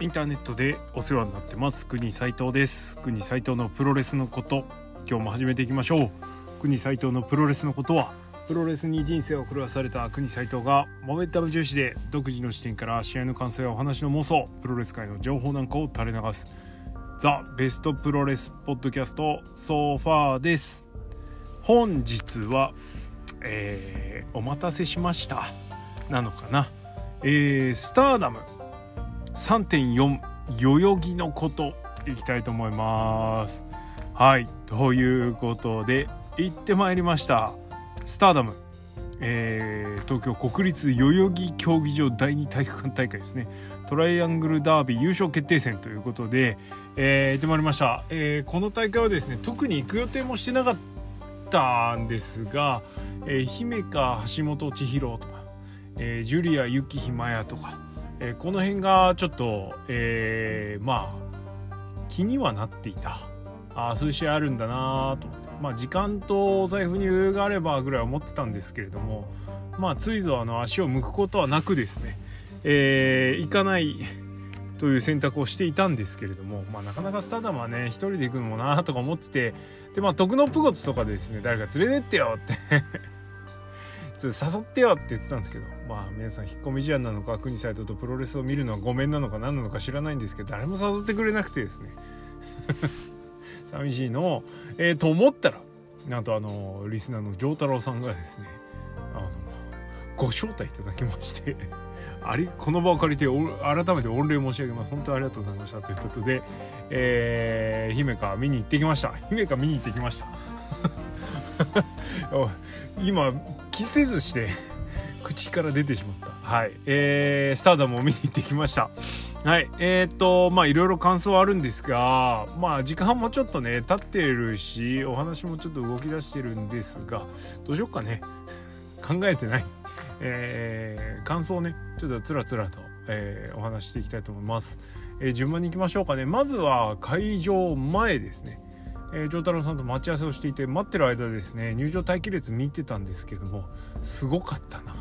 インターネットでお世話になってます。国斉藤です。国斉藤のプロレスのこと今日も始めていきましょう。国斉藤のプロレスのことはプロレスに人生を狂わされた国斉藤がモメンタム重視で独自の視点から試合の感想やお話の妄想プロレス界の情報なんかを垂れ流すザ・ベストプロレスポッドキャストソファーです。本日は、えー、お待たせしました。なのかな。えー、スターダム。3.4代々木のこといきたいと思います。はいということで行ってまいりました。スターダム、えー、東京国立代々木競技場第2体育館大会ですね。トライアングルダービー優勝決定戦ということで、えー、行ってまいりました、えー、この大会はですね特に行く予定もしてなかったんですが、えー、姫か橋本千尋とかえー、ジュリア雪ひまやとか、えー、この辺がちょっと、えー、まあ気にはなっていた。あそういう試合あるんだなと思って。まあ時間とお財布に余裕があればぐらい思ってたんですけれどもまあついぞあの足を向くことはなくですね、えー、行かないという選択をしていたんですけれども、まあ、なかなかスタダムはね一人で行くのもなとか思っててでまあ徳のプゴツとかでですね誰か連れてってよって誘ってよって言ってたんですけどまあ皆さん引っ込み思案なのか国サイトとプロレスを見るのはごめんなのか何なのか知らないんですけど誰も誘ってくれなくてですね。寂しいのを、えー、と思ったらなんとあのリスナーの丈太郎さんがですねあのご招待いただきまして ありこの場を借りて改めて御礼申し上げます。本当にありがとうございましたということで、えー、姫か見に行ってきました。姫か見に行ってきました。今気せずして 口から出てしまった。はい。えー、スターダムを見に行ってきました。はい。えー、っとまあいろいろ感想はあるんですがまあ時間もちょっとね経ってるしお話もちょっと動き出してるんですがどうしよっかね。考えてない。えー、感想をねちょっとつらつらと、えー、お話していきたいと思います、えー、順番に行きましょうかね。まずは会場前ですね。えー、太郎さんと待ち合わせをしていて待ってる間ですね入場待機列見てたんですけどもすごかったな。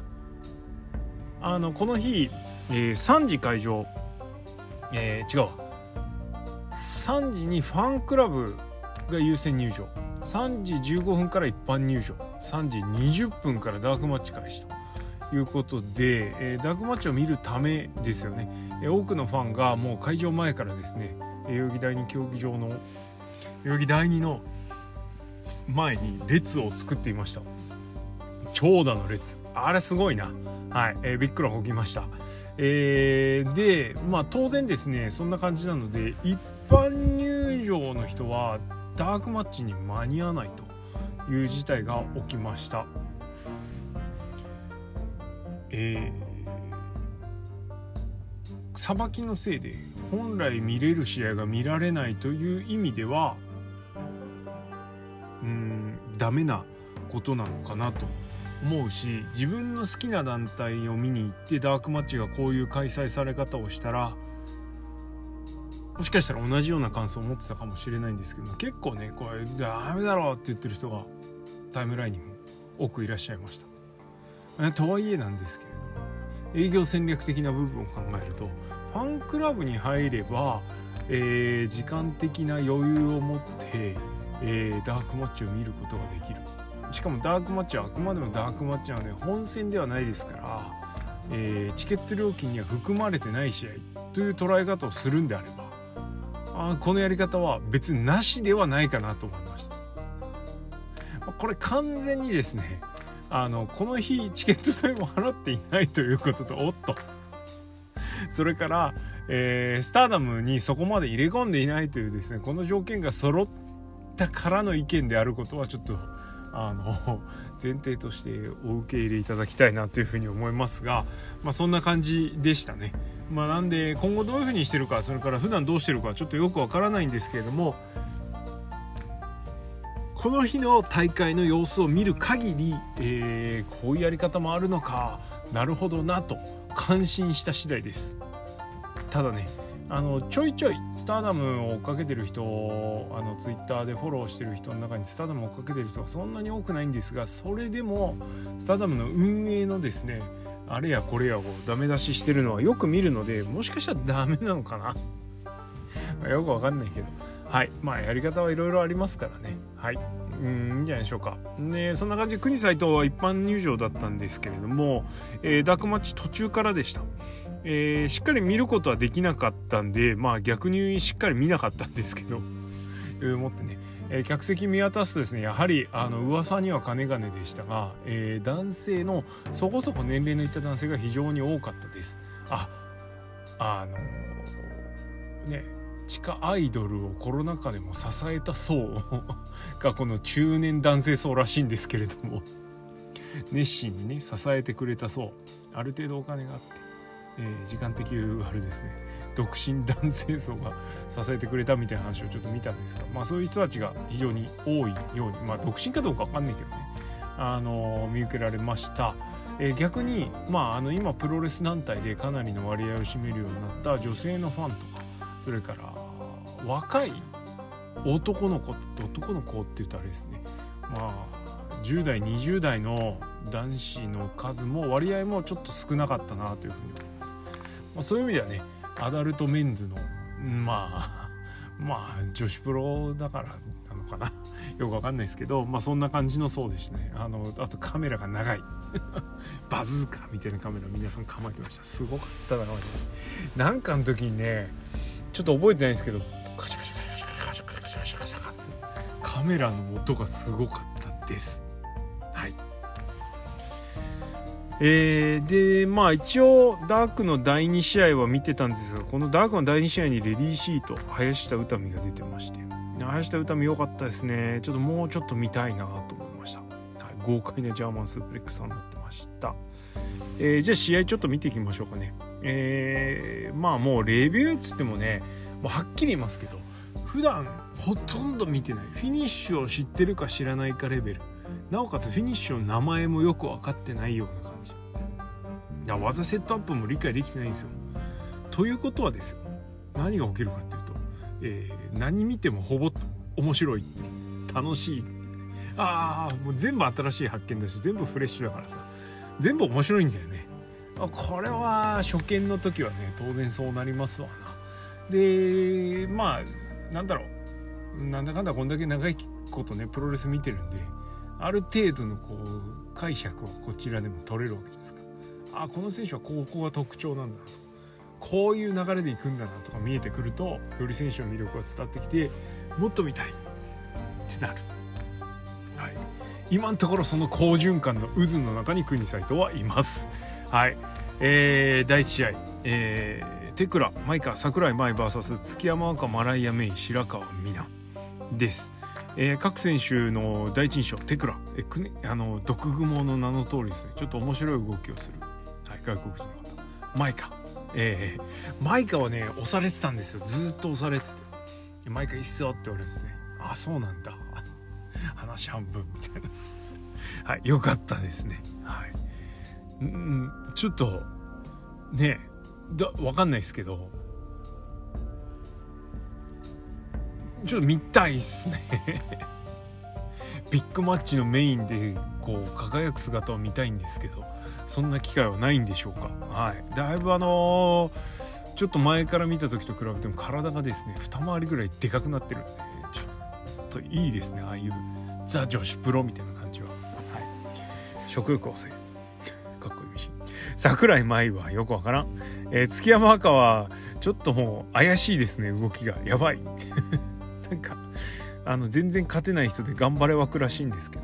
あのこの日、えー、3時会場、えー、違う3時にファンクラブが優先入場。3時15分から一般入場。3時20分からダークマッチ開始と。いうことで、えー、ダークマッチを見るためですよね、えー、多くのファンがもう会場前からですね代々木第二競技場の代々木第二の前に列を作っていました。長蛇の列。あれすごいな。はい、えー、びっくらこきました。えー、でまあ当然ですねそんな感じなので一般入場の人はダークマッチに間に合わないという事態が起きました。えー、さばきのせいで本来見れる試合が見られないという意味ではうんダメなことなのかなと思うし自分の好きな団体を見に行ってダークマッチがこういう開催され方をしたらもしかしたら同じような感想を持ってたかもしれないんですけど結構ねこれダメだろうって言ってる人がタイムラインにも多くいらっしゃいました。とはいえなんですけれども営業戦略的な部分を考えるとファンクラブに入れば、えー、時間的な余裕を持ってえー、ダークマッチを見ることができる。しかもダークマッチはあくまでもダークマッチなので本戦ではないですから、えー、チケット料金には含まれてない試合という捉え方をするんであればあこのやり方は別になしではないかなと思いました。これ完全にですねあのこの日チケット代も払っていないということとおっと。それから、えー、スターダムにそこまで入れ込んでいないというですねこの条件が揃ったからの意見であることはちょっとあの 前提としてお受け入れいただきたいなというふうに思いますが、まあ、そんな感じでしたね。まあ、なんで今後どういうふうにしてるかそれから普段どうしてるかちょっとよくわからないんですけれどもこの日の大会の様子を見る限り、えー、こういうやり方もあるのかなるほどなと感心した次第です。ただねあのちょいちょいスターダムを追っかけてる人あのツイッターでフォローしてる人の中にスターダムを追っかけてる人がそんなに多くないんですがそれでもスターダムの運営のですねあれやこれやをダメ出ししてるのはよく見るのでもしかしたらダメなのかな？よくわかんないけど。はい。まあやり方はいろいろありますからね。はい。うんいいんじゃないでしょうか。ねそんな感じで国斎藤は一般入場だったんですけれども、えー、ダークマッチ途中からでした。えー、しっかり見ることはできなかったんでまあ逆にしっかり見なかったんですけど、えー、思ってね、えー、客席見渡すとですねやはりあの噂には金金でしたが、えー、男性のそこそこ年齢のいった男性が非常に多かったです。ああのね地下アイドルをコロナ禍でも支えた層がこの中年男性層らしいんですけれども。熱心にね支えてくれた層。ある程度お金があって。えー、時間的あれですね。独身男性層が支えてくれたみたいな話をちょっと見たんですが、まあ、そういう人たちが非常に多いように、まあ、独身かどうか分かんないけどね、あのー、見受けられました。えー、逆に、まあ、あの今プロレス団体でかなりの割合を占めるようになった女性のファンとかそれから若い男の子って男の子って言うとあれですね。まあ10代20代の男子の数も割合もちょっと少なかったなというふうに思います。まあ、そういう意味ではねアダルトメンズのまあ まあ女子プロだからなのかな。よくわかんないですけどまあそんな感じのそうでしたね。あのあとカメラが長い。バズーカみたいなカメラ皆さん構えてました。すごかったなマジで。なんかの時にねちょっと覚えてないんですけどカシャカシャカシャカシャカシャカシャカシャカカメラの音がすごかったですはいえー、でまあ一応ダークの第2試合は見てたんですがこのダークの第2試合にレディーシート林田宇多美が出てまして林田宇多美良かったですねちょっともうちょっと見たいなと思いました、はい、豪快なジャーマンスープレックスになってました、えー、じゃあ試合ちょっと見ていきましょうかねえー、まあもうレビューっつってもねもうはっきり言いますけど普段ほとんど見てない。フィニッシュを知ってるか知らないかレベル。なおかつフィニッシュの名前もよく分かってないような感じ。だ技セットアップも理解できてないんですよ。ということはですよ。何が起きるかっていうと、えー、何見てもほぼ面白い。楽しい。ああもう全部新しい発見だし全部フレッシュだからさ。全部面白いんだよね。これは初見の時はね当然そうなりますわな。でまあなんだろうなんだかんだこんだけ長いことねプロレス見てるんである程度のこう解釈はこちらでも取れるわけじゃないですか。あこの選手はここが特徴なんだなとこういう流れでいくんだなとか見えてくるとより選手の魅力が伝わってきてもっと見たいってなる。はい、今のところその好循環の渦の中に国斎藤はいます。はい、えー、第1試合、えー、テクラマイカ桜井舞 VS 月山赤マライアメイ白川美奈。です。えー、各選手の第一印象テクラ、えくね、あの毒蜘蛛の名の通りですね。ちょっと面白い動きをする、はい、外国人の方。マイカ、えー、マイカはね押されてたんですよ。ずっと押されてて「マイカいいっすよ」って言われてて、ね「あそうなんだ。話半分」みたいな。はいよかったですね。はい。うんちょっとねだ分かんないですけど。ちょっと見たいっすね。ビッグマッチのメインでこう輝く姿を見たいんですけどそんな機会はないんでしょうか。はい。だいぶあのー、ちょっと前から見た時と比べても体がですね二回りぐらいでかくなってるんでちょっといいですねああいうザ女子プロみたいな感じは。はい。食欲旺盛。桜井舞はよくわからん、えー、月山赤はちょっともう怪しいですね。動きが。やばい。なんかあの全然勝てない人で頑張れ枠らしいんですけど。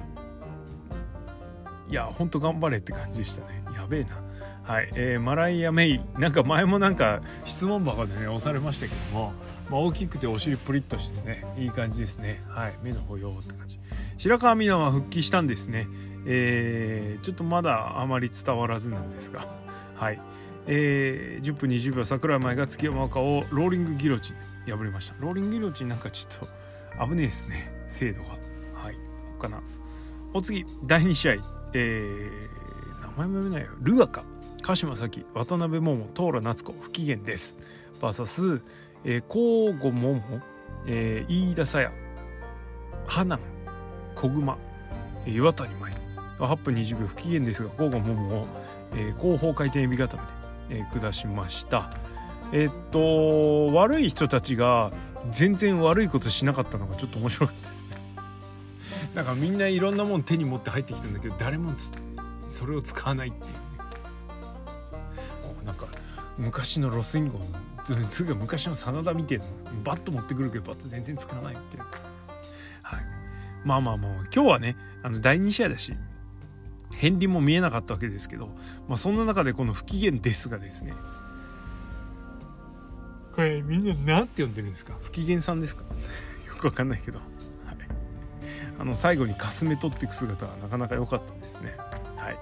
いやほんと頑張れって感じでしたね。やべえな。はい、えー、マライア・メイ。なんか前もなんか質問箱でね押されましたけども、まあ、大きくてお尻プリッとしてねいい感じですね。はい。目の保養って感じ。白川美奈は復帰したんですね。えー、ちょっとまだあまり伝わらずなんですが。はい。えー、10分20秒桜井舞が月山岡をローリングギロチン破りました。ローリング命なんかちょっと危ねえですね。精度が。はい。かな。お次第2試合。えー、名前も読めないよ。ルアカ。鹿島咲渡辺桃トーラ夏子不機嫌です。VS えー、交互桃、えー、飯田沙耶花小熊岩谷舞。8分20秒不機嫌ですが交互ももを、えー、後方回転エビ固めで、えー、下しました。えー、っと悪い人たちが全然悪いことしなかったのがちょっと面白かったですね。なんかみんないろんなもん手に持って入ってきたんだけど誰もそれを使わないっていうね。なんか昔のロスインゴの次は昔の真田みてえなバット持ってくるけどバット全然使わないっていう。まあまあまあ今日はねあの第2試合だし片鱗も見えなかったわけですけど、まあ、そんな中でこの不機嫌ですがですね。これみんな何て呼んでるんですか？不機嫌さんですか？よくわかんないけど、はい、あの最後にかすめ取っていく姿はなかなか良かったですね。はい。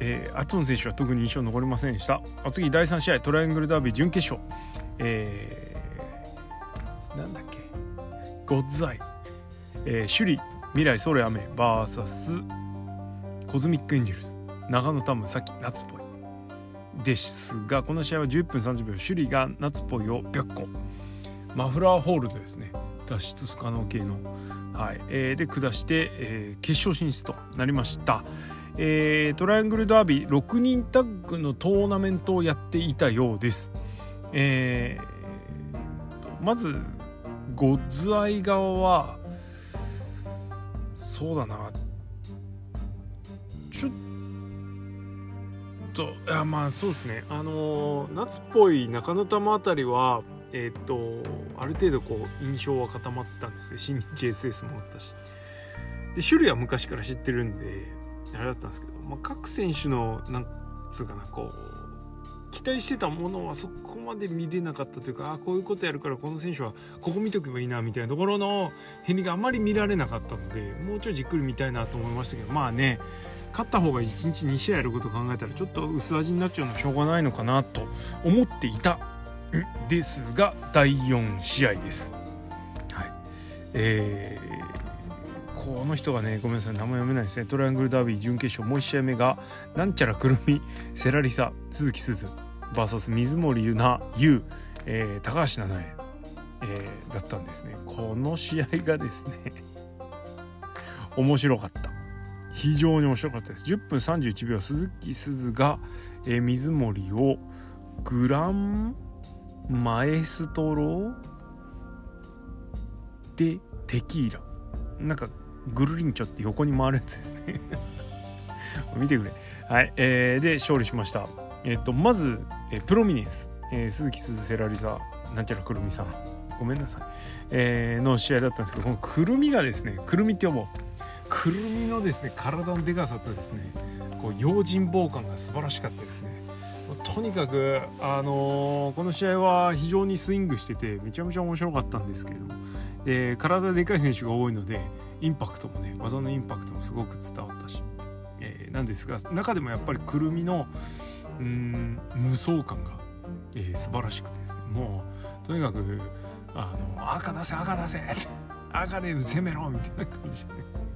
えー、アトン選手は特に印象残りませんでした。あ次第3試合トライアングルダービー準決勝。えー、なんだっけ？ゴッズアイ、えー、首里未来ソレアメ VS コズミックエンジェルス長野タムさっき夏っぽいですがこの試合は10分30秒首里が夏っぽいを白個マフラーホールドですね脱出不可能系の、はい。えー、で下して、えー、決勝進出となりました、えー、トライアングルダービー6人タッグのトーナメントをやっていたようです、えー、まずゴッズアイ側はそうだな。ちょっといやまあそうですね。あの夏っぽい中野玉あたりはえっ、とある程度こう印象は固まってたんですよ。新日 SS もあったし。で種類は昔から知ってるんであれだったんですけど、まあ、各選手のなんつうかなこう期待してたものはそこまで見れなかったというかあこういうことやるからこの選手はここ見とけばいいなみたいなところの変りがあまり見られなかったのでもうちょいじっくり見たいなと思いましたけどまあね勝った方が1日2試合やることを考えたらちょっと薄味になっちゃうのはしょうがないのかなと思っていたんですが第4試合です。はい。えー、この人がねごめんなさい名前読めないですね。トライアングルダービー準決勝もう1試合目がなんちゃらくるみセラリサ鈴木すず。VS 水森ゆな優、えー、高橋七重、えー、だったんですね。この試合がですね 面白かった。非常に面白かったです。10分31秒鈴木すずが、えー、水森をグランマエストロでテキーラ。なんかグルリンチョって横に回るやつですね。見てくれ。はい、えー、で勝利しました。えっ、とまず、え、プロミネンス、え、鈴木鈴セラリザなんちゃらくるみさん。ごめんなさい、えー、の試合だったんですけどこのくるみがですねくるみって思う。くるみのですね体のでかさとですねこう用心棒感が素晴らしかったですね。とにかく、あのー、この試合は非常にスイングしててめちゃめちゃ面白かったんですけれどもで体でかい選手が多いのでインパクトもね技のインパクトもすごく伝わったし、えー、なんですが中でもやっぱりくるみのうん無双感が、えー、素晴らしくてですね。もうとにかくあの赤出せ赤出せ赤で攻めろみたいな感じで、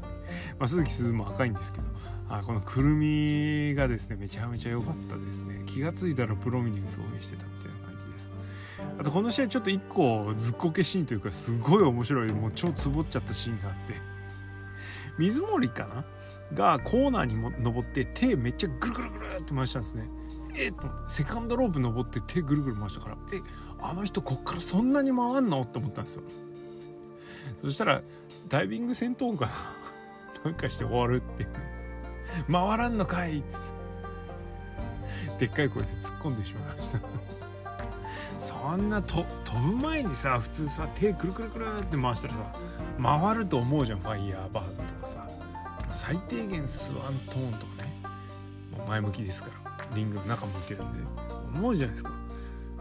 まあ、鈴木鈴も赤いんですけどあこのくるみがですねめちゃめちゃ良かったですね。気が付いたらプロミネンスを応援してたみたいな感じです。あとこの試合ちょっと1個ずっこけシーンというかすごい面白いもう超つぼっちゃったシーンがあって。水森かな？がコーナーにも登って手めっちゃぐるぐるぐるって回したんですね。えセカンドロープ登って手ぐるぐる回したからえあの人こっからそんなに回んの？って思ったんですよ。そしたらダイビング戦闘かな？なんかして終わるって回らんのかい？っつって。でっかい声で突っ込んでしまいました。そんなと飛ぶ前にさ普通さ手くるくるくるって回したらさ回ると思うじゃん。ファイヤーバードとかさ。最低限スワントーンとかね。前向きですから。リングの中向いてるんで思うじゃないですか。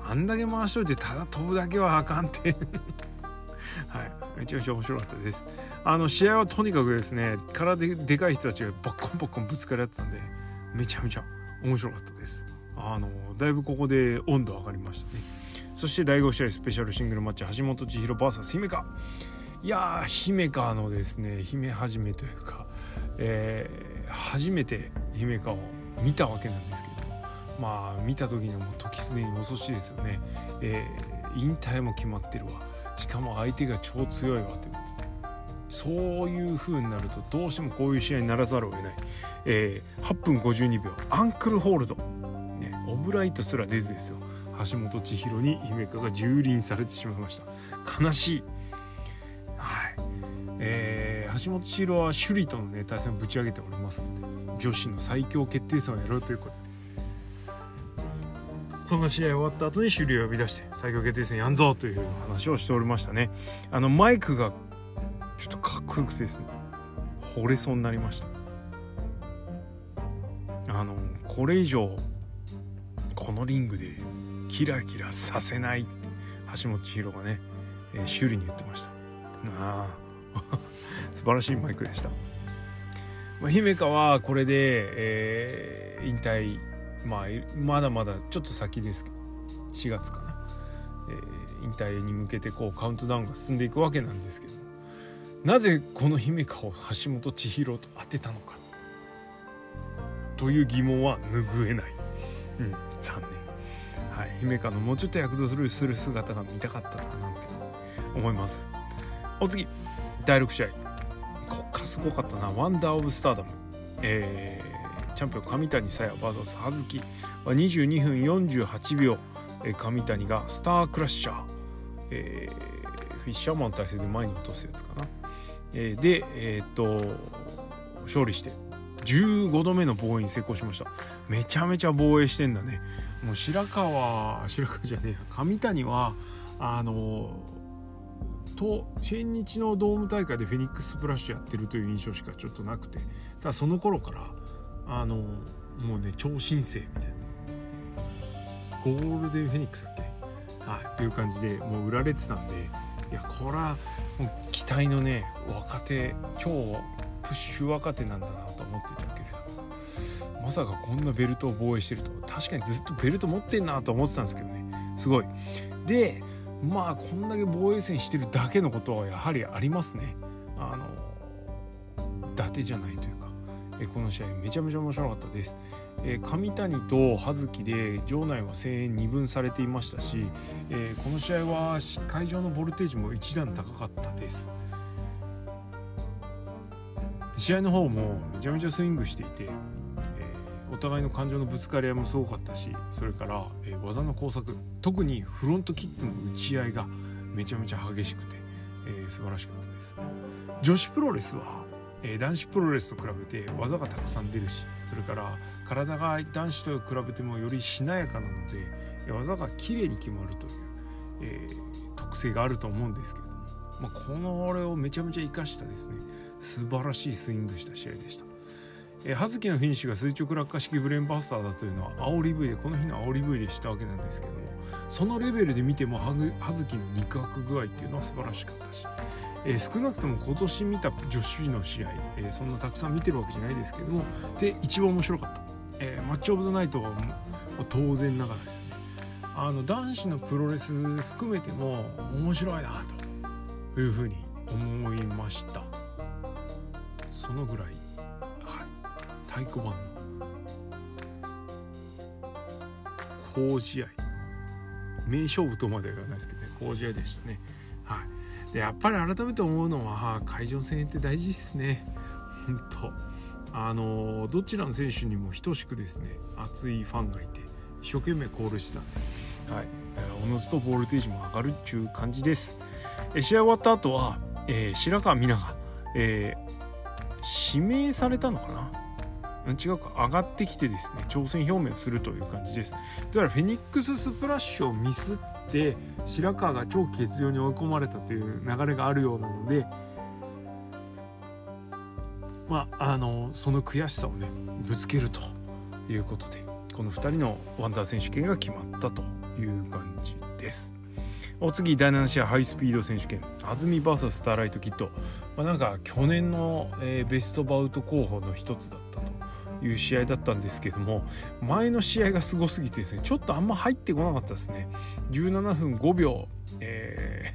あんだけ回しといてただ飛ぶだけはあかんって。はい。めちゃめちゃ面白かったです。あの試合はとにかくですね体ででかい人たちがバッコンバッコンぶつかり合ってたんでめちゃめちゃ面白かったです。あのだいぶここで温度上がりましたね。そして第5試合スペシャルシングルマッチ橋本千尋 VS 姫香。いやー姫香のですね姫始めというか、えー、初めて姫香を見たわけなんですけどまあ見た時にはもう時すでに遅しいですよね、えー、引退も決まってるわ。しかも相手が超強いわということで。そういう風になるとどうしてもこういう試合にならざるを得ない、えー、8分52秒アンクルホールド、ね、オブライトすら出ずですよ。橋本千尋に姫香が蹂躙されてしまいました。悲しい。はい。えー、橋本千尋は首里とのね対戦をぶち上げておりますので女子の最強決定戦をやろうということでこの試合終わった後に首里を呼び出して最強決定戦やんぞという話をしておりましたね。あのマイクがちょっとかっこよくてですね。惚れそうになりましたあのこれ以上このリングでキラキラさせない橋本千尋がね、えー、修理に言ってました。ああ素晴らしいマイクでした、まあ、姫香はこれで、えー、引退まあまだまだちょっと先ですけど4月かな、えー、引退に向けてこうカウントダウンが進んでいくわけなんですけどなぜこの姫香を橋本千尋と当てたのか。という疑問は拭えない、うん、残念。はい、姫香のもうちょっと躍動するする姿が見たかったななんて思います。お次第6試合。すごかったな。ワンダー・オブ・スターダム、えー、チャンピオン上谷沙耶 VS 葉月。は22分48秒、えー、上谷がスタークラッシャー、えー、フィッシャーマン体制で前に落とすやつかな、えー、でえっと勝利して。15度目の防衛に成功しました。めちゃめちゃ防衛してんだね。もう白川白川じゃねえ上谷はあのと新日のドーム大会でフェニックスプラッシュやってるという印象しかちょっとなくて。ただその頃からあのもうね超新星みたいな。ゴールデンフェニックスだっけ？はいっていう感じでもう売られてたんでいやこれはもう期待のね若手超プッシュ若手なんだなと思っていたけれどまさかこんなベルトを防衛してると確かにずっとベルト持ってんなと思ってたんですけどね。すごい。でまあこんだけ防衛戦してるだけのことはやはりありますね。あの伊達じゃないというかえこの試合めちゃめちゃ面白かったです、え上谷と葉月で場内は声援二分されていましたし、えこの試合は会場のボルテージも一段高かったです。試合の方もめちゃめちゃスイングしていて、お互いの感情のぶつかり合いもすごかったしそれから、えー、技の工作特にフロントキックの打ち合いがめちゃめちゃ激しくて、えー、素晴らしかったです女子プロレスは、え男子プロレスと比べて技がたくさん出るしそれから体が男子と比べてもよりしなやかなので技が綺麗に決まるという、え特性があると思うんですけれども、まあ、この俺をめちゃめちゃ生かしたですね素晴らしいスイングした試合でした。えー、葉月のフィニッシュが垂直落下式ブレーンバスターだというのは煽り V でこの日の煽り V でしたわけなんですけどもそのレベルで見ても葉月の肉薄具合っていうのは素晴らしかったし、えー、少なくとも今年見た女子の試合、えー、そんなたくさん見てるわけじゃないですけどもで一番面白かった、えー、マッチ・オブ・ザ・ナイトは当然ながらですねあの男子のプロレス含めても面白いなというふうに思いました。そのぐら、い、太鼓判の好試合名勝負とまでは言わないですけどね好試合でしたね。はい、でやっぱり改めて思うのは会場戦って大事ですね。本当あのどちらの選手にも等しくですね熱いファンがいて一生懸命コールしてたんで、はい、おのずとボルテージも上がるっていう感じです。え試合終わった後は、えー、白川美奈が、えー、指名されたのかな違うか上がってきてですね挑戦表明をするという感じです。だからフェニックススプラッシュをミスって白川が超欠場に追い込まれたという流れがあるようなのでまああのその悔しさをねぶつけるということでこの2人のワンダー選手権が決まったという感じです。お次第7試合ハイスピード選手権。安住 VS スターライトキット、まあ、なんか去年の、えー、ベストバウト候補の一つだったいう試合だったんですけども前の試合がすごすぎてですねちょっとあんま入ってこなかったですね。17分5秒、え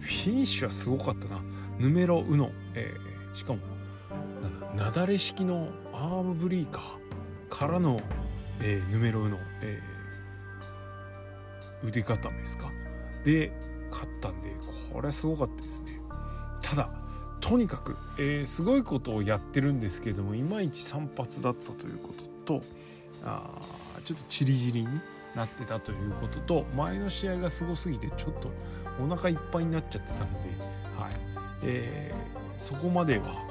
ー、フィニッシュはすごかったな。ヌメロウノ、えー、しかもなだれ式のアームブリーカーからの、えー、ヌメロウノ、えー、腕固めですか。で勝ったんでこれはすごかったですね。ただとにかく、えー、すごいことをやってるんですけれどもいまいち散髪だったということとあちょっとチリチリになってたということと前の試合がすごすぎてちょっとお腹いっぱいになっちゃってたので、はい。えー、そこまでは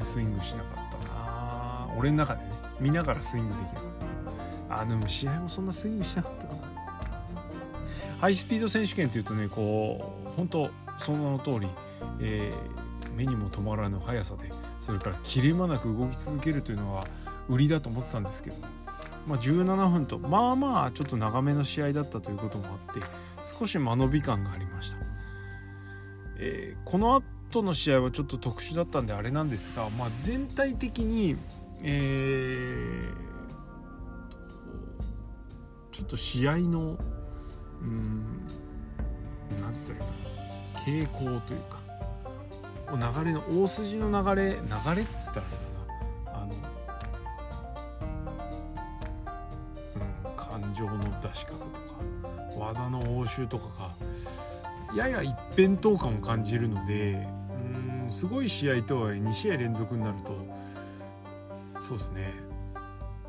スイングしなかったな。俺の中でね見ながらスイングできなかったあでも試合もそんなスイングしなかったかな。ハイスピード選手権っていうとねこう本当その名の通り、えー、目にも止まらぬ速さでそれから切れ間なく動き続けるというのが売りだと思ってたんですけど、まあ、17分とまあまあちょっと長めの試合だったということもあって少し間延び感がありました、えー、この後の試合はちょっと特殊だったんであれなんですが、まあ、全体的に、えー、ちょっと試合のうんなんつったらいいかな傾向というか流れの大筋の流れ流れっつったらあれだな。あの、うん、感情の出し方とか技の応酬とかがやや一辺倒感を感じるのでうんすごい試合とは2試合連続になるとそうですね。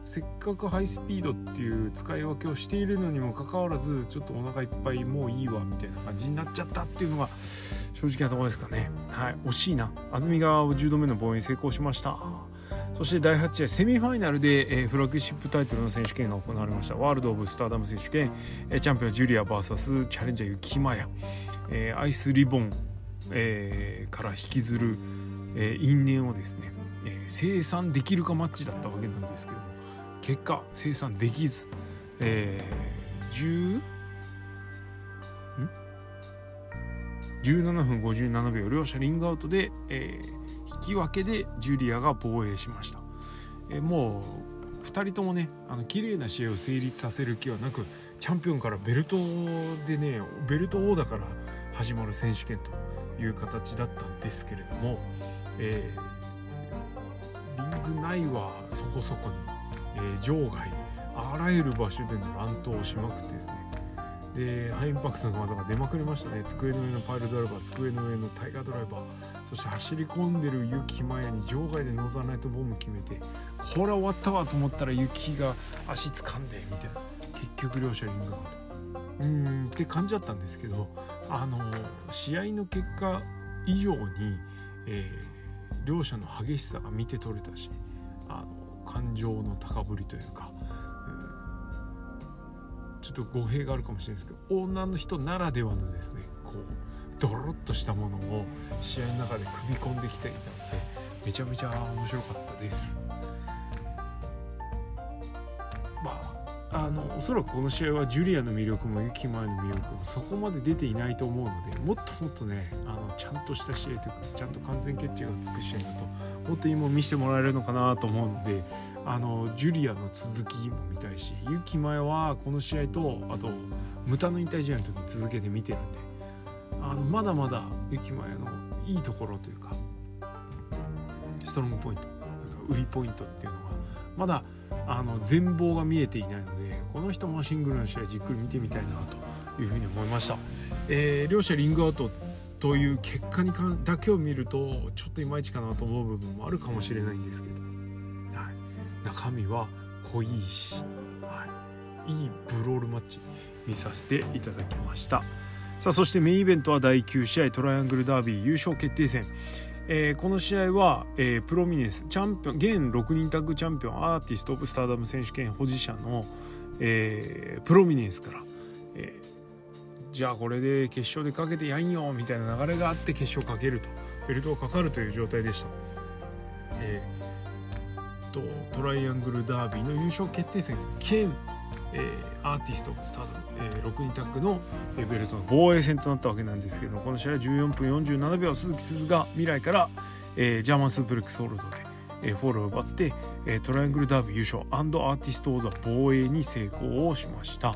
せっかくハイスピードっていう使い分けをしているのにもかかわらずちょっとお腹いっぱいもういいわみたいな感じになっちゃったっていうのが正直なところですかね。はい。惜しいな。安住が10度目の防衛に成功しました。そして第8試合セミファイナルで、えー、フラッグシップタイトルの選手権が行われました。ワールド・オブ・スターダム選手権、えー、チャンピオンジュリア VS チャレンジャー雪マヤ、えー、アイスリボン、えー、から引きずる、えー、因縁をですね、えー、生産できるかマッチだったわけなんですけど結果生産できず、えー、17分57秒両者リングアウトで、えー、引き分けでジュリアが防衛しました、えー、もう2人ともねあの綺麗な試合を成立させる気はなくチャンピオンからベルトでねベルト王だから始まる選手権という形だったんですけれども、えー、リング内はそこそこに、えー、場外あらゆる場所での乱闘をしまくってですねでハイインパクトの技が出まくりましたね。机の上のパイルドライバー机の上のタイガードライバー。そして走り込んでる雪マヤに場外でノーザーナイトボム決めてこれは終わったわと思ったら雪が足掴んでみたいな。結局両者リングアウト。うんって感じだったんですけどあの試合の結果以上に、えー、両者の激しさが見て取れたしあの感情の高ぶりというかちょっと語弊があるかもしれないですけど女の人ならではのですねこうドロッとしたものを試合の中で組み込んできていたのでめちゃめちゃ面白かったです。まああのおそらくこの試合はジュリアの魅力もユキマの魅力もそこまで出ていないと思うのでもっともっとねあのちゃんとした試合というかちゃんと完全決着がつく試合だともっといいもん見せてもらえるのかなと思うのであのジュリアの続きも見たいしユキマヤはこの試合とあとムタの引退試合の時に続けて見てるんであのまだまだユキマヤのいいところというかストロングポイント売りポイントっていうのがまだあの全貌が見えていないのでこの人もシングルの試合じっくり見てみたいなというふうに思いました、えー、両者リングアウトという結果にかだけを見るとちょっといまいちかなと思う部分もあるかもしれないんですけど中身は濃いし、はい、いいブロールマッチ見させていただきました。さあそしてメインイベントは第9試合トライアングルダービー優勝決定戦。えー、この試合は、えー、プロミネンスチャンピオン現6人タッグチャンピオンアーティスト・オブ・スターダム選手権保持者の、えー、プロミネンスから、じゃあこれで決勝でかけてやんよみたいな流れがあって決勝かけるとベルトがかかるという状態でした。えーとトライアングルダービーの優勝決定戦兼、えー、アーティストスターダム、えー、6人タッグのベルトの防衛戦となったわけなんですけどこの試合は14分47秒鈴季すずが MIRAIから、えー、ジャーマンスープレックスホールドで、えー、フォールを奪って、えー、トライアングルダービー優勝アーティスト王座防衛に成功をしました。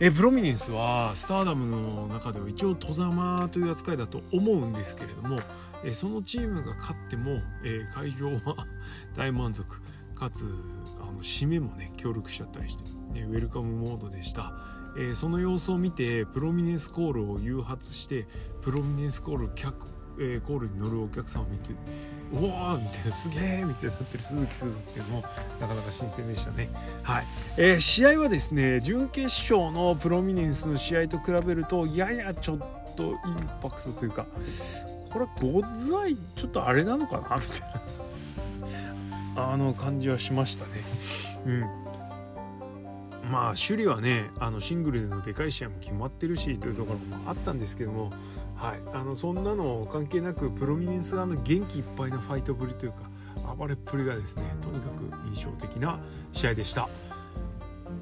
えプロミネンスはスターダムの中では一応戸ざという扱いだと思うんですけれども、えそのチームが勝っても、え会場は大満足。かつあの締めもね協力しちゃったりして、ね、ウェルカムモードでした、え、その様子を見てプロミネンスコールを誘発してプロミネンスコール客え、コールに乗るお客さんを見て「うわー!」みたいな「すげえ!」みたいになってる鈴木鈴っていうのもなかなか新鮮でしたね。はいえー、試合はですね準決勝のプロミネンスの試合と比べるとややちょっとインパクトというかこれゴッズアイちょっとあれなのかなみたいなあの感じはしましたね。うんまあ首里はねあのシングルでのでかい試合も決まってるしというところもあったんですけども、はい、あのそんなの関係なくプロミネンス側の元気いっぱいなファイトぶりというか暴れっぷりがですねとにかく印象的な試合でした。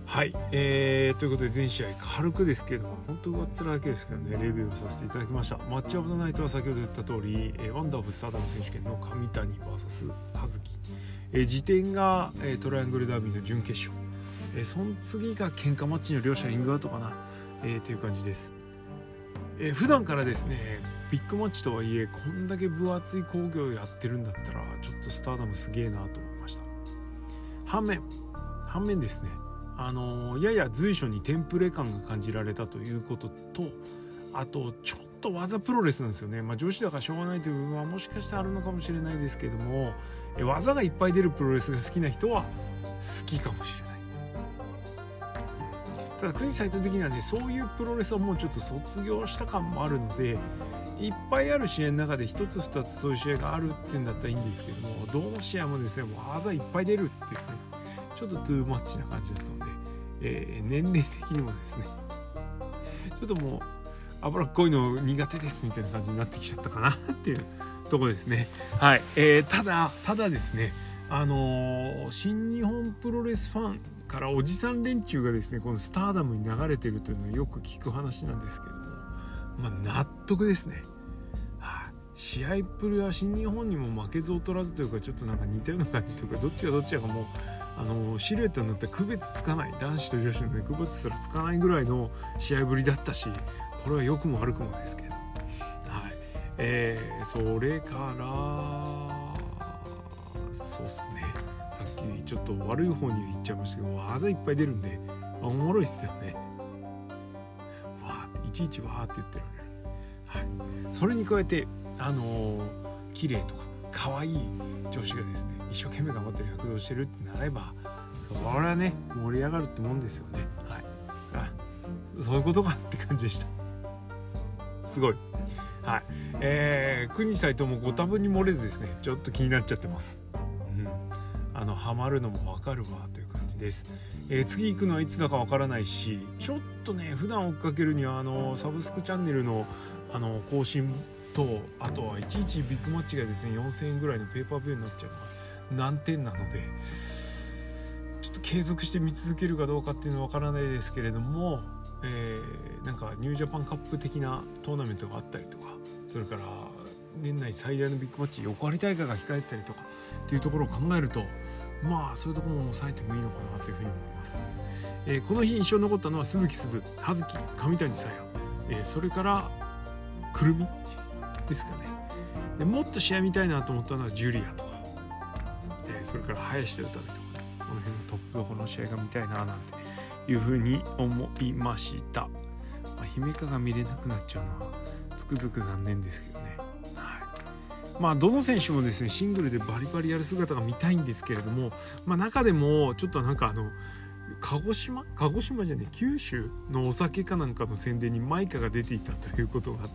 はい、えー、ということで全試合軽くですけれども本当上っ面だけですけどねレビューをさせていただきました。マッチアップのナイトは先ほど言った通り、えー、ワンダーフスターダム選手権の上谷 VS 葉月、えー、時点が、えー、トライアングルダービーの準決勝。えー、その次が喧嘩マッチの両者リングアウトかな、えー、っていう感じです、えー、普段からですねビッグマッチとはいえこんだけ分厚い工業やってるんだったらちょっとスターダムすげえなと思いました。反面反面ですねあの、やや随所にテンプレ感が感じられたということとあとちょっと技プロレスなんですよね、まあ、女子だからしょうがないという部分はもしかしてあるのかもしれないですけども技がいっぱい出るプロレスが好きな人は好きかもしれない。ただ国サイト的にはねそういうプロレスはもうちょっと卒業した感もあるのでいっぱいある試合の中で1つ2つそういう試合があるっていうんだったらいいんですけどもどの試合もですねもう技いっぱい出るっていうねちょっとトゥーマッチな感じだったので、えー、年齢的にもですねちょっともう脂っこいの苦手ですみたいな感じになってきちゃったかなっていうとこですね。はい、えー、ただただですねあのー、新日本プロレスファンからおじさん連中がですねこのスターダムに流れてるというのはよく聞く話なんですけどもまあ納得ですね。はい、試合っぷりは新日本にも負けず劣らずというかちょっとなんか似たような感じというかどっちがどっちかもうあのシルエットになって区別つかない。男子と女子の、ね、区別すらつかないぐらいの試合ぶりだったしこれは良くも悪くもですけど、はい。えー、それからそうっすね。きちょっと悪い方に言っちゃいましたけど技いっぱい出るんでおもろいっすよね。わーっていちいちわーって言ってられる、はい、それに加えてあのー、綺麗とか可愛い女子がですね一生懸命頑張ってる躍動してるってなればそれはね盛り上がるってもんですよね。はい。あそういうことかって感じでした。すごい。はい。えー、国斎藤もご多分に漏れずですねちょっと気になっちゃってます。あのハマるのもわかるわという感じです、えー、次行くのはいつだかわからないしちょっとね普段追っかけるにはあのサブスクチャンネルのあの更新とあとはいちいちビッグマッチがですね4000円ぐらいのペーパービューになっちゃうのは難点なのでちょっと継続して見続けるかどうかっていうのはわからないですけれども、えー、なんかニュージャパンカップ的なトーナメントがあったりとかそれから年内最大のビッグマッチ横張大会が控えたりとかっていうところを考えるとまあそういうところも抑えてもいいのかなというふうに思います、えー、この日印象に残ったのは鈴木鈴葉月上谷さや、えー、それからくるみですかね。でもっと試合見たいなと思ったのはジュリアとか、えー、それから林田歌部とか、この辺のトップどころの試合が見たいななんていうふうに思いました、まあ、姫香が見れなくなっちゃうのはつくづく残念ですけど。まあ、どの選手もですねシングルでバリバリやる姿が見たいんですけれども、まあ、中でもちょっとなんかあの鹿児島？鹿児島じゃね九州のお酒かなんかの宣伝にマイカが出ていたということがあって、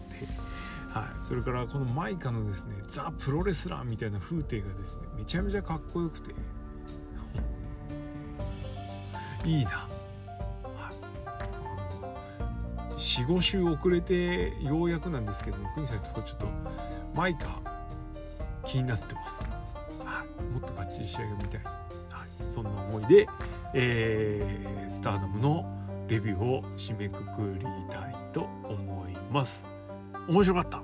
はい、それからこのマイカのですねザ・プロレスラーみたいな風景がですねめちゃめちゃかっこよくていいな。45週遅れてようやくなんですけども国さんとちょっとマイカ気になってます、はい、もっとがっちり仕上げみたい、はい、そんな思いで、えー、スターダムのレビューを締めくくりたいと思います。面白かった、はい、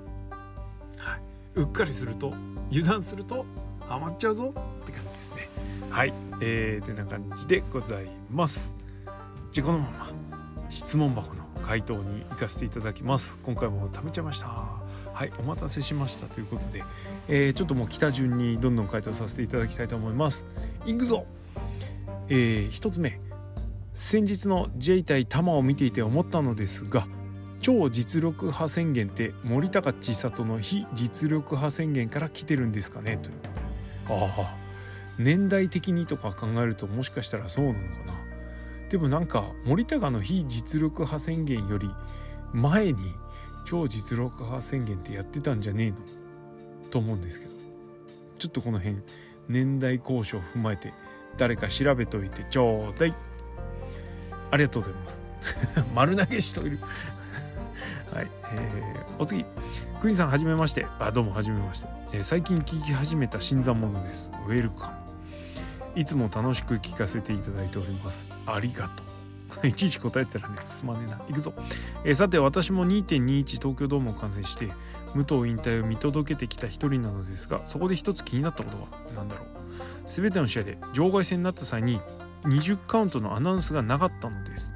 うっかりすると油断するとハマっちゃうぞって感じですね。はい。えー、てな感じでございます。じゃこのまま質問箱の回答に行かせていただきます。今回も食べちゃいましたはいお待たせしましたということで、えー、ちょっともう来た順にどんどん回答させていただきたいと思います。いくぞ。えー、1つ目。先日の J 対玉を見ていて思ったのですが超実力派宣言って森高千里の非実力派宣言から来てるんですかね？というああ。年代的にとか考えるともしかしたらそうなのかな。でもなんか森高の非実力派宣言より前に超実力派宣言ってやってたんじゃねえの？と思うんですけど。ちょっとこの辺年代交渉を踏まえて誰か調べといてちょうだい。ありがとうございます。丸投げしといる。はい、えー、お次。クニさんはじめまして。あどうもはじめまして、えー、最近聞き始めた新参者です。ウェルカム。いつも楽しく聞かせていただいております。ありがとう。いちいち答えたらねすまねえな。いくぞ、えー、さて私も2.21東京ドームを観戦して武藤引退を見届けてきた一人なのですがそこで一つ気になったことは何だろう。全ての試合で場外戦になった際に20カウントのアナウンスがなかったのです。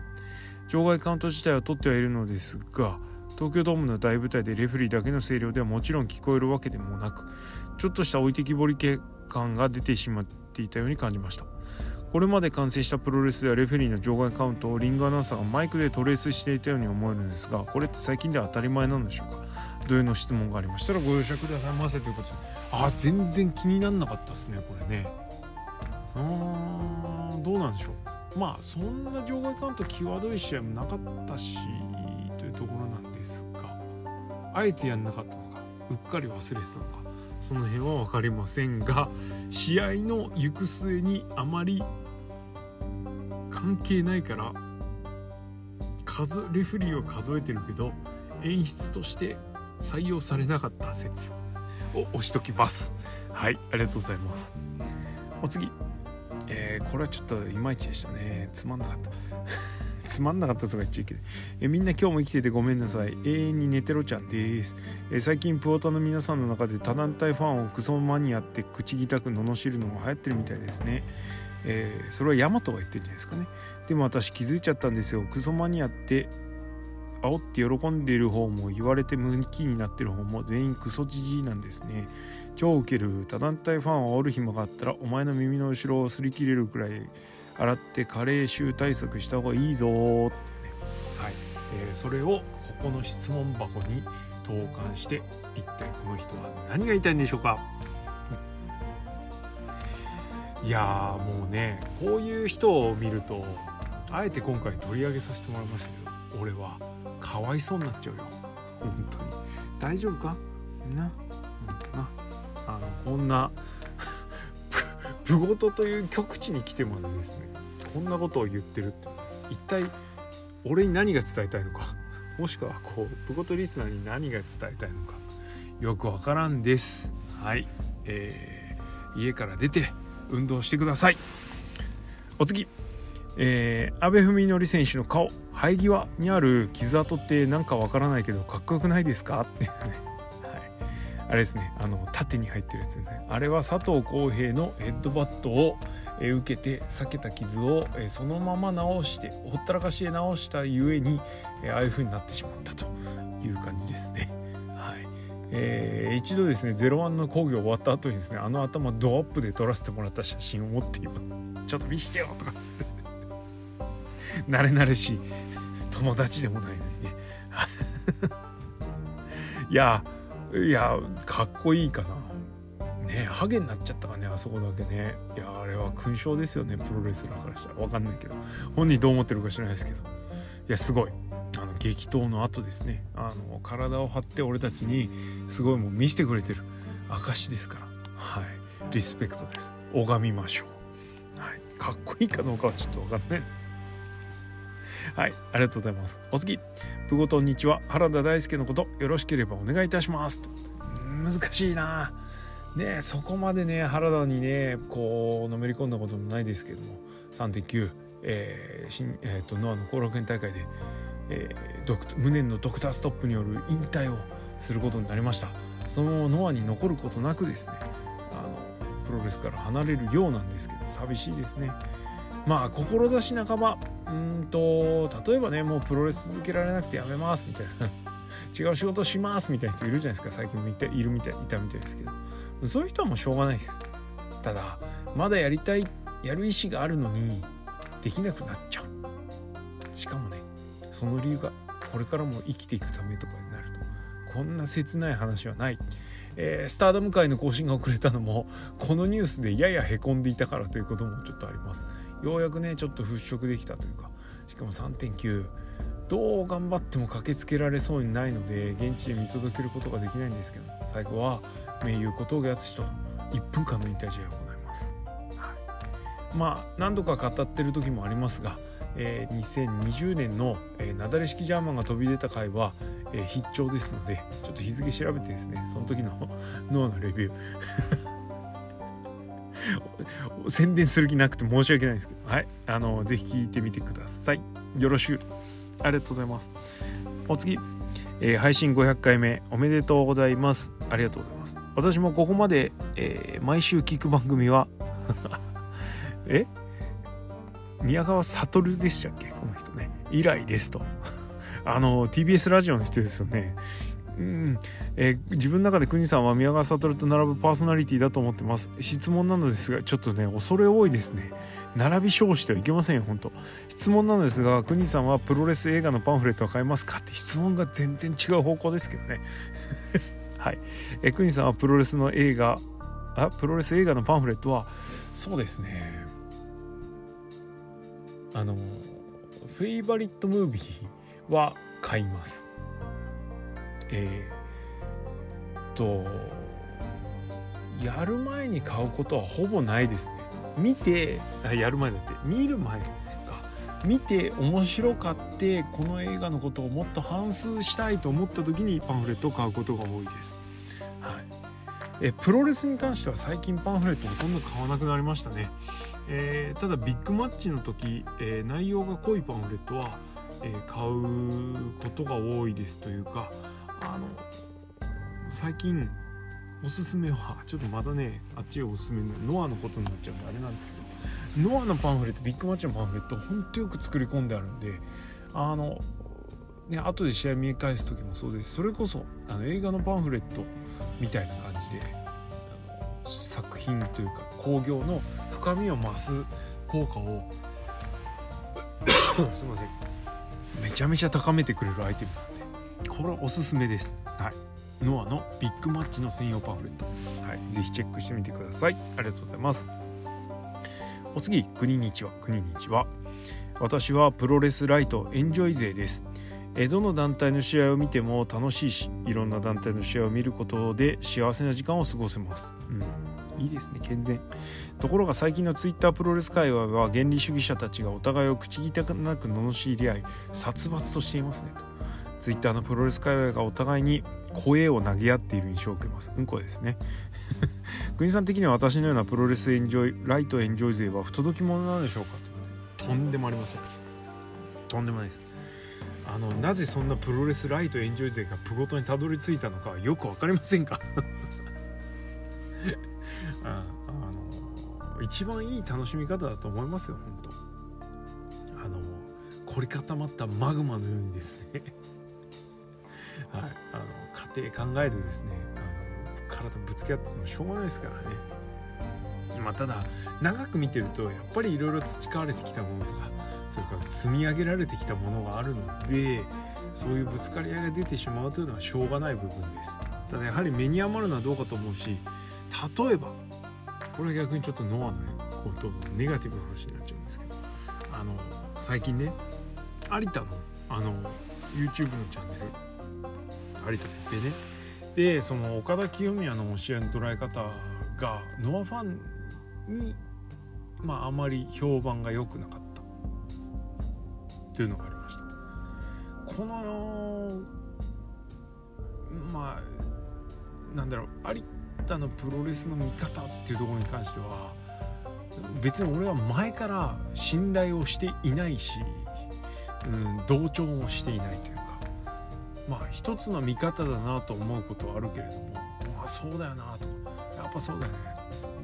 場外カウント自体は取ってはいるのですが東京ドームの大舞台でレフェリーだけの声量ではもちろん聞こえるわけでもなくちょっとした置いてきぼり系感が出てしまっていたように感じました。これまで完成したプロレスではレフェリーの場外カウントをリングアナウンサーがマイクでトレースしていたように思えるのですがこれって最近では当たり前なんでしょうか同様の質問がありましたらご容赦くださいませという？ことであ全然気になんなかったですねこれね。うーんどうなんでしょう？まあそんな場外カウント際どい試合もなかったしというところなんですが。あえてやんなかったのか。うっかり忘れてたのか。その辺は分かりませんが試合の行く末にあまり関係ないから数レフリーは数えてるけど演出として採用されなかった説を押しときます。はいありがとうございます。お次。えー、これはちょっといまいちでしたね。つまんなかった。つまんなかったとか言っちゃいけない、えみんな今日も生きててごめんなさい。永遠に寝てろちゃんです、え最近プオタの皆さんの中で他団体ファンをクソマニアって口汚く罵るのも流行ってるみたいですね。えー、それはヤマトが言ってるんじゃないですかね。でも私気づいちゃったんですよ。クソマニアって煽って喜んでいる方も言われて無気になってる方も全員クソじじいなんですね。超ウケる他団体ファンを煽る暇があったらお前の耳の後ろを擦り切れるくらい洗って加齢臭対策した方がいいぞってね。はい、えー、それをここの質問箱に投函して一体この人は何が言いたいんでしょうか？いやもうねこういう人を見るとあえて今回取り上げさせてもらいましたけど俺はかわいそうになっちゃうよ。本当に。大丈夫か？な？な。あのこんなプゴトという極地に来てまでですねこんなことを言ってるって一体俺に何が伝えたいのか？もしくはこうプゴトリスナーに何が伝えたいのか？よくわからんです。はい。えー、家から出て運動してください。お次。えー、阿部文則選手の顔。生え際にある傷跡ってなんかわからないけどかっこよくないですか？っていうね。はい。あれですね。あの縦に入ってるやつですね。あれは佐藤浩平のヘッドバットを、え受けて避けた傷を、えそのまま直してほったらかしで直したゆえに、えああいう風になってしまったという感じですね。えー、一度ですね01の工業終わった後にですねあの頭ドアップで撮らせてもらった写真を持っていますちょっと見してよとかっつって。慣れ慣れしい。友達でもないのにね。いやいやかっこいいかな。ねハゲになっちゃったかねあそこだけね。いやあれは勲章ですよねプロレスラーからしたら。分かんないけど。本人どう思ってるか知らないですけど。いやすごい。激闘の後ですねあの体を張って俺たちにすごいもう見せてくれてる証ですから。はい。リスペクトです。拝みましょう。はい。かっこいいかどうかはちょっと分かんない。はい、ありがとうございます。お次、プゴトンにちは原田大輔のことよろしければお願いいたします。難しいな。ねそこまでね原田にねこうのめり込んだこともないですけども。3.9、えー新えーと、ノアの後楽園大会で、えー、ドク無念のドクターストップによる引退をすることになりました。そのノアに残ることなくですねあのプロレスから離れるようなんですけど寂しいですね。まあ志半ばうんと例えばねもうプロレス続けられなくてやめますみたいな。違う仕事しますみたいな人いるじゃないですか。最近もいたいるみたいいたみたいですけど。そういう人はもうしょうがないです。ただまだやりたいやる意思があるのにできなくなっちゃう。しかもねその理由がこれからも生きていくためとかになると。こんな切ない話はない、えー、スターダム界の更新が遅れたのもこのニュースでややへこんでいたからということもちょっとあります。ようやくねちょっと払拭できたというか。しかも3.9どう頑張っても駆けつけられそうにないので現地で見届けることができないんですけど最後は名優小峠敦と1分間の引退試合を行います、はい、まあ何度か語ってる時もありますが、えー、2020年の、えー、なだれ式ジャーマンが飛び出た回は、えー、必聴ですのでちょっと日付調べてですねその時の 脳のレビュー。宣伝する気なくて申し訳ないですけど。はい。あのぜひ聞いてみてください。よろしく。ありがとうございます。お次。えー、配信500回目。おめでとうございます。ありがとうございます。私もここまで、えー、毎週聞く番組は え？宮川悟でしたっけ？この人ね。以来ですと。あの TBS ラジオの人ですよね。うん。えー、自分の中で国さんは宮川悟と並ぶパーソナリティだと思ってます。質問なのですがちょっとね恐れ多いですね。並び称してはいけませんよ本当。質問なのですが国さんはプロレス映画のパンフレットは買えますかって質問が全然違う方向ですけどね。はい。え国さんはプロレスの映画あプロレス映画のパンフレットは？そうですね。あのフェイバリットムービーは買います。えー、とやる前に買うことはほぼないですね。見てあやる前だって見る前か。見て面白かってこの映画のことをもっと反芻したいと思った時にパンフレットを買うことが多いです、はい、えプロレスに関しては最近パンフレットほとんど買わなくなりましたね、えー、ただビッグマッチの時、えー、内容が濃いパンフレットは、えー、買うことが多いですというかあの最近おすすめは ちょっとまだねあっちがおすすめのノアのことになっちゃうんであれなんですけどノアのパンフレットビッグマッチのパンフレットほんとよく作り込んであるんであのね後で試合見返す時もそうです。それこそあの映画のパンフレットみたいな感じで作品というか興行の深みを増す効果を すいません。めちゃめちゃ高めてくれるアイテムなんこれおすすめです。はい。ノアのビッグマッチの専用パンフレット。はい。ぜひチェックしてみてください。ありがとうございます。お次国日は。国日は。私はプロレスライトエンジョイ勢です。どの団体の試合を見ても楽しいしいろんな団体の試合を見ることで幸せな時間を過ごせます、うん、いいですね健全。ところが最近のツイッタープロレス界隈は原理主義者たちがお互いを口汚くなく罵り合い殺伐としていますねと。ツイッターのプロレス界隈がお互いに肥を投げ合っている印象を受けます。うんこですね。国さん的には私のようなプロレスエンジョイライトエンジョイ勢は不届き者なのでしょうかとんでもありません。とんでもないです。あのなぜそんなプロレスライトエンジョイ勢がプゴトにたどり着いたのかよく分かりませんか？あの一番いい楽しみ方だと思いますよ本当。あの凝り固まったマグマのようにですね。はい、あの家庭考えてですねあの体ぶつけ合ってもしょうがないですからね。今ただ長く見てるとやっぱりいろいろ培われてきたものとかそれから積み上げられてきたものがあるのでそういうぶつかり合いが出てしまうというのはしょうがない部分です。ただやはり目に余るのはどうかと思うし例えばこれは逆にちょっとノアのことネガティブな話になっちゃうんですけどあの最近ね有田のあの YouTube のチャンネル有田哲平ねでその岡田清宮の試合の捉え方がノアファンにまああまり評判が良くなかった。っていうのがありました。このまあなんだろう有田のプロレスの見方っていうところに関しては別に俺は前から信頼をしていないし、うん、同調もしていないというかまあ一つの見方だなと思うことはあるけれどもまあそうだよなとかやっぱそうだよね。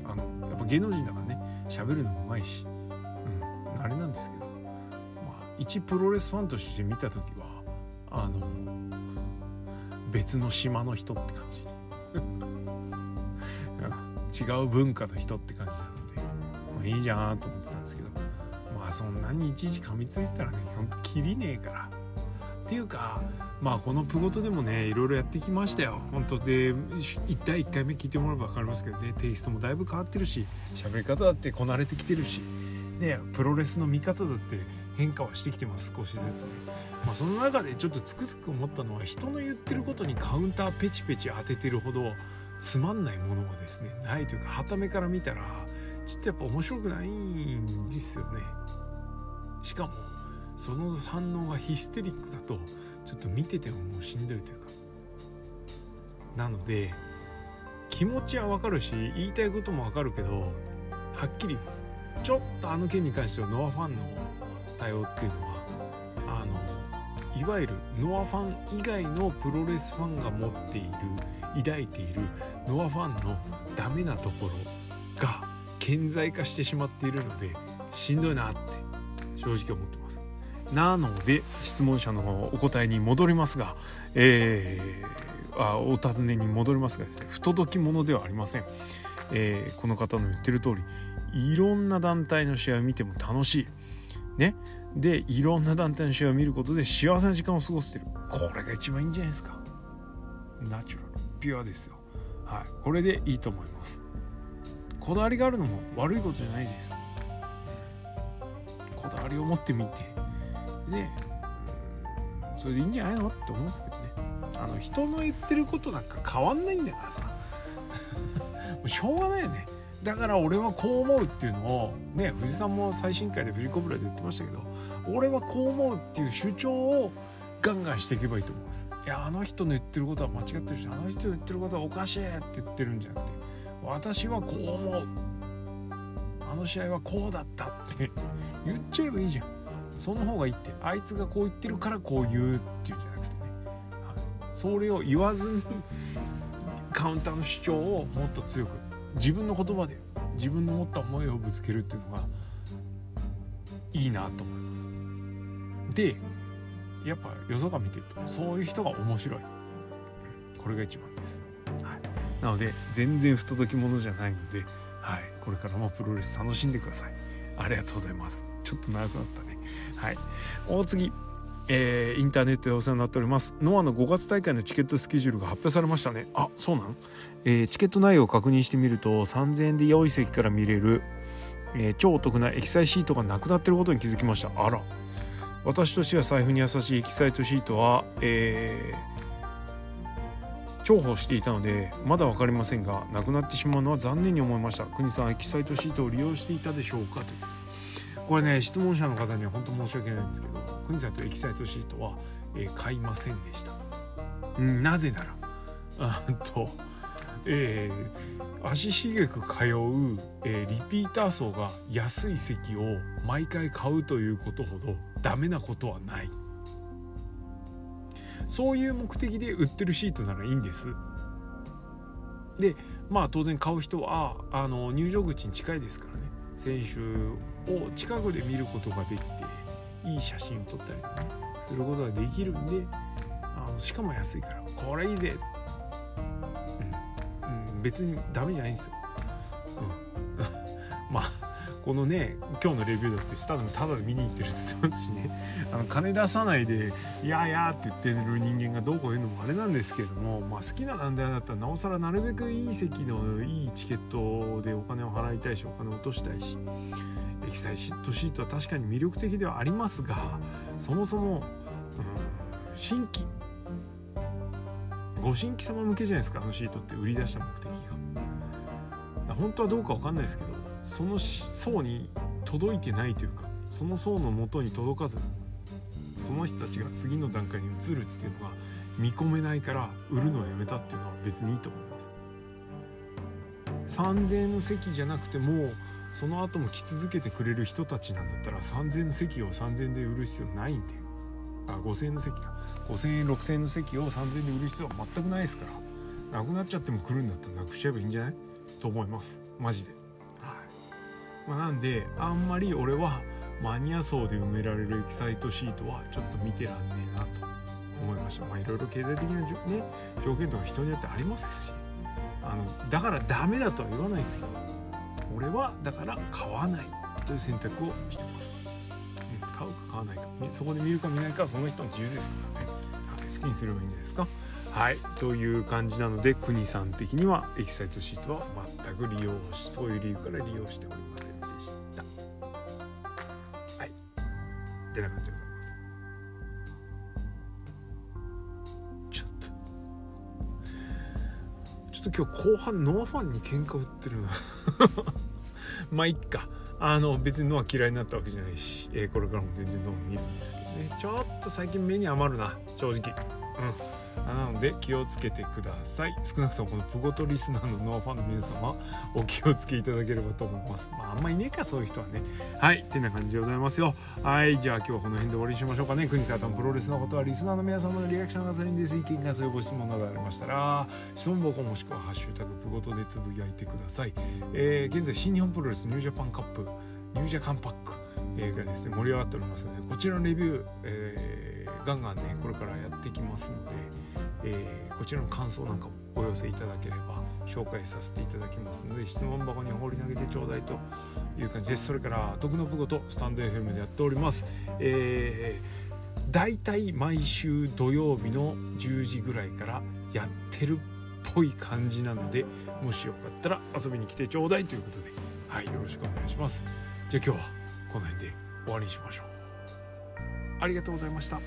あのやっぱ芸能人だからね喋るのもうまいし、うん、あれなんですけど、まあ、一プロレスファンとして見た時はあの別の島の人って感じ。違う文化の人って感じなので、まあ、いいじゃんと思ってたんですけどまあそんなにいちいち噛みついてたらねほんと切りねえから。っていうかまあこのプゴトでもねいろいろやってきましたよ。本当で一体1回目聞いてもらえば分かりますけどねテイストもだいぶ変わってるし喋り方だってこなれてきてるしでプロレスの見方だって変化はしてきてます少しずつね、まあ、その中でちょっとつくづく思ったのは人の言ってることにカウンターペチペチ当ててるほどつまんないものはですねないというかはためから見たらちょっとやっぱ面白くないんですよね。しかもその反応がヒステリックだとちょっと見ててももうしんどいというか。なので気持ちはわかるし言いたいこともわかるけどはっきり言います。ちょっとあの件に関してはノアファンの対応っていうのはいわゆるノアファン以外のプロレスファンが持っている抱いているノアファンのダメなところが顕在化してしまっているのでしんどいなって正直思ってます。なので質問者のお答えに戻りますが、えー、あお尋ねに戻りますがですね不届き者ではありません、えー、この方の言ってる通りいろんな団体の試合を見ても楽しい。ね。でいろんな団体の試合を見ることで幸せな時間を過ごしてる。これが一番いいんじゃないですか。ナチュラル。ピュアですよ。はい。これでいいと思います。こだわりがあるのも悪いことじゃないです。こだわりを持ってみて。でそれでいいんじゃないのって思うんですけどね。あの人の言ってることなんか変わんないんだからさ。しょうがないよね。だから俺はこう思うっていうのをね藤さんも最新回で藤子ブラで言ってましたけど俺はこう思うっていう主張をガンガンしていけばいいと思います。いやあの人の言ってることは間違ってるしあの人の言ってることはおかしいって言ってるんじゃなくて私はこう思う。あの試合はこうだったって 言っちゃえばいいじゃん。その方がいいって。あいつがこう言ってるからこう言うっていうんじゃなくてね、はい、それを言わずにカウンターの主張をもっと強く自分の言葉で自分の持った思いをぶつけるっていうのがいいなと思います。でやっぱよそが見てるとそういう人が面白い。これが一番です、はい、なので全然不届き者じゃないので、はい、これからもプロレス楽しんでください。ありがとうございます。ちょっと長くなったね。はい。お次えー、インターネットでお世話になっております。ノアの5月大会のチケットスケジュールが発表されましたね。あそうなん、えー、チケット内容を確認してみると3000円で良い席から見れる、えー、超お得なエキサイトシートがなくなってることに気づきました。あら。私としては財布に優しいエキサイトシートは、えー、重宝していたのでまだ分かりませんがなくなってしまうのは残念に思いました。国さんエキサイトシートを利用していたでしょうか？という。これね質問者の方には本当申し訳ないんですけど国さんとエキサイトシートは、えー、買いませんでした、なぜならあとえー、足しげく通う、えー、リピーター層が安い席を毎回買うということほどダメなことはない。そういう目的で売ってるシートならいいんです。でまあ当然買う人はあの入場口に近いですからね。選手を近くで見ることができていい写真を撮ったりとかねすることができるんであのしかも安いからこれいいぜ、うん、うん、別にダメじゃないんですよ、うん、まあこのね今日のレビューだってスタートもタダで見に行ってるって言ってますしね あの金出さないで「いやいや」って言ってる人間がどうこう言うのもあれなんですけれども、まあ、好きな団体だったらなおさらなるべくいい席のいいチケットでお金を払いたいしお金を落としたいしエキサイシットシートは確かに魅力的ではありますがそもそも、うん、新規ご新規様向けじゃないですかあのシートって売り出した目的が。本当はどうか分かんないですけどその層に届いてないというかその層のもとに届かずその人たちが次の段階に移るっていうのが見込めないから売るのをやめたっていうのは別にいいと思います。3000円の席じゃなくてもその後も来続けてくれる人たちなんだったら3000円の席を3000円で売る必要ないんで。あ5000円の席か。5000円6000円の席を3000円で売る必要は全くないですから。なくなっちゃっても来るんだったらなくしちゃえばいいんじゃない？と思います。マジで。まあ、なんであんまり俺はマニア層で埋められるエキサイトシートはちょっと見てらんねえなと。思いました。まあいろいろ経済的な、ね、条件とか人によってありますし。あのだからダメだとは言わないですけど。俺はだから買わないという選択をしてます、買うか買わないか。そこで見るか見ないかその人の自由ですからね、はい、好きにすればいいんじゃないですか。はいという感じなので国さん的にはエキサイトシートは全く利用しそういう理由から利用しておりませんってな感じでございます。ちょっと。ちょっと今日後半ノアファンに喧嘩売ってるな。まあいっか。あの別にノア嫌いになったわけじゃないし、えー、これからも全然ノア見るんですけどね。ちょっと最近目に余るな正直。うん。なので気をつけてください。少なくともこのプゴトリスナーのノアファンの皆様お気をつけいただければと思います。まああんまいねえかそういう人はね。はいってな感じでございますよ。はいじゃあ今日はこの辺で終わりにしましょうかね。国さんプロレスのことはリスナーの皆様のリアクションがサリンです。意見がそういうご質問などありましたら質問箱もしくはハッシュタグプゴトでつぶやいてください、えー、現在新日本プロレスニュージャパンカップニュージャカンパック、えー、がですね。盛り上がっておりますのでこちらのレビュー、えー、ガンガンねこれからやっていきますのでえー、こちらの感想なんかもお寄せいただければ紹介させていただきますので質問箱に放り投げてちょうだいという感じです。それから徳の部ごとスタンド FM でやっております。えー、だいたい毎週土曜日の10時ぐらいからやってるっぽい感じなのでもしよかったら遊びに来てちょうだいということではいよろしくお願いします。じゃあ今日はこの辺で終わりにしましょう。ありがとうございました。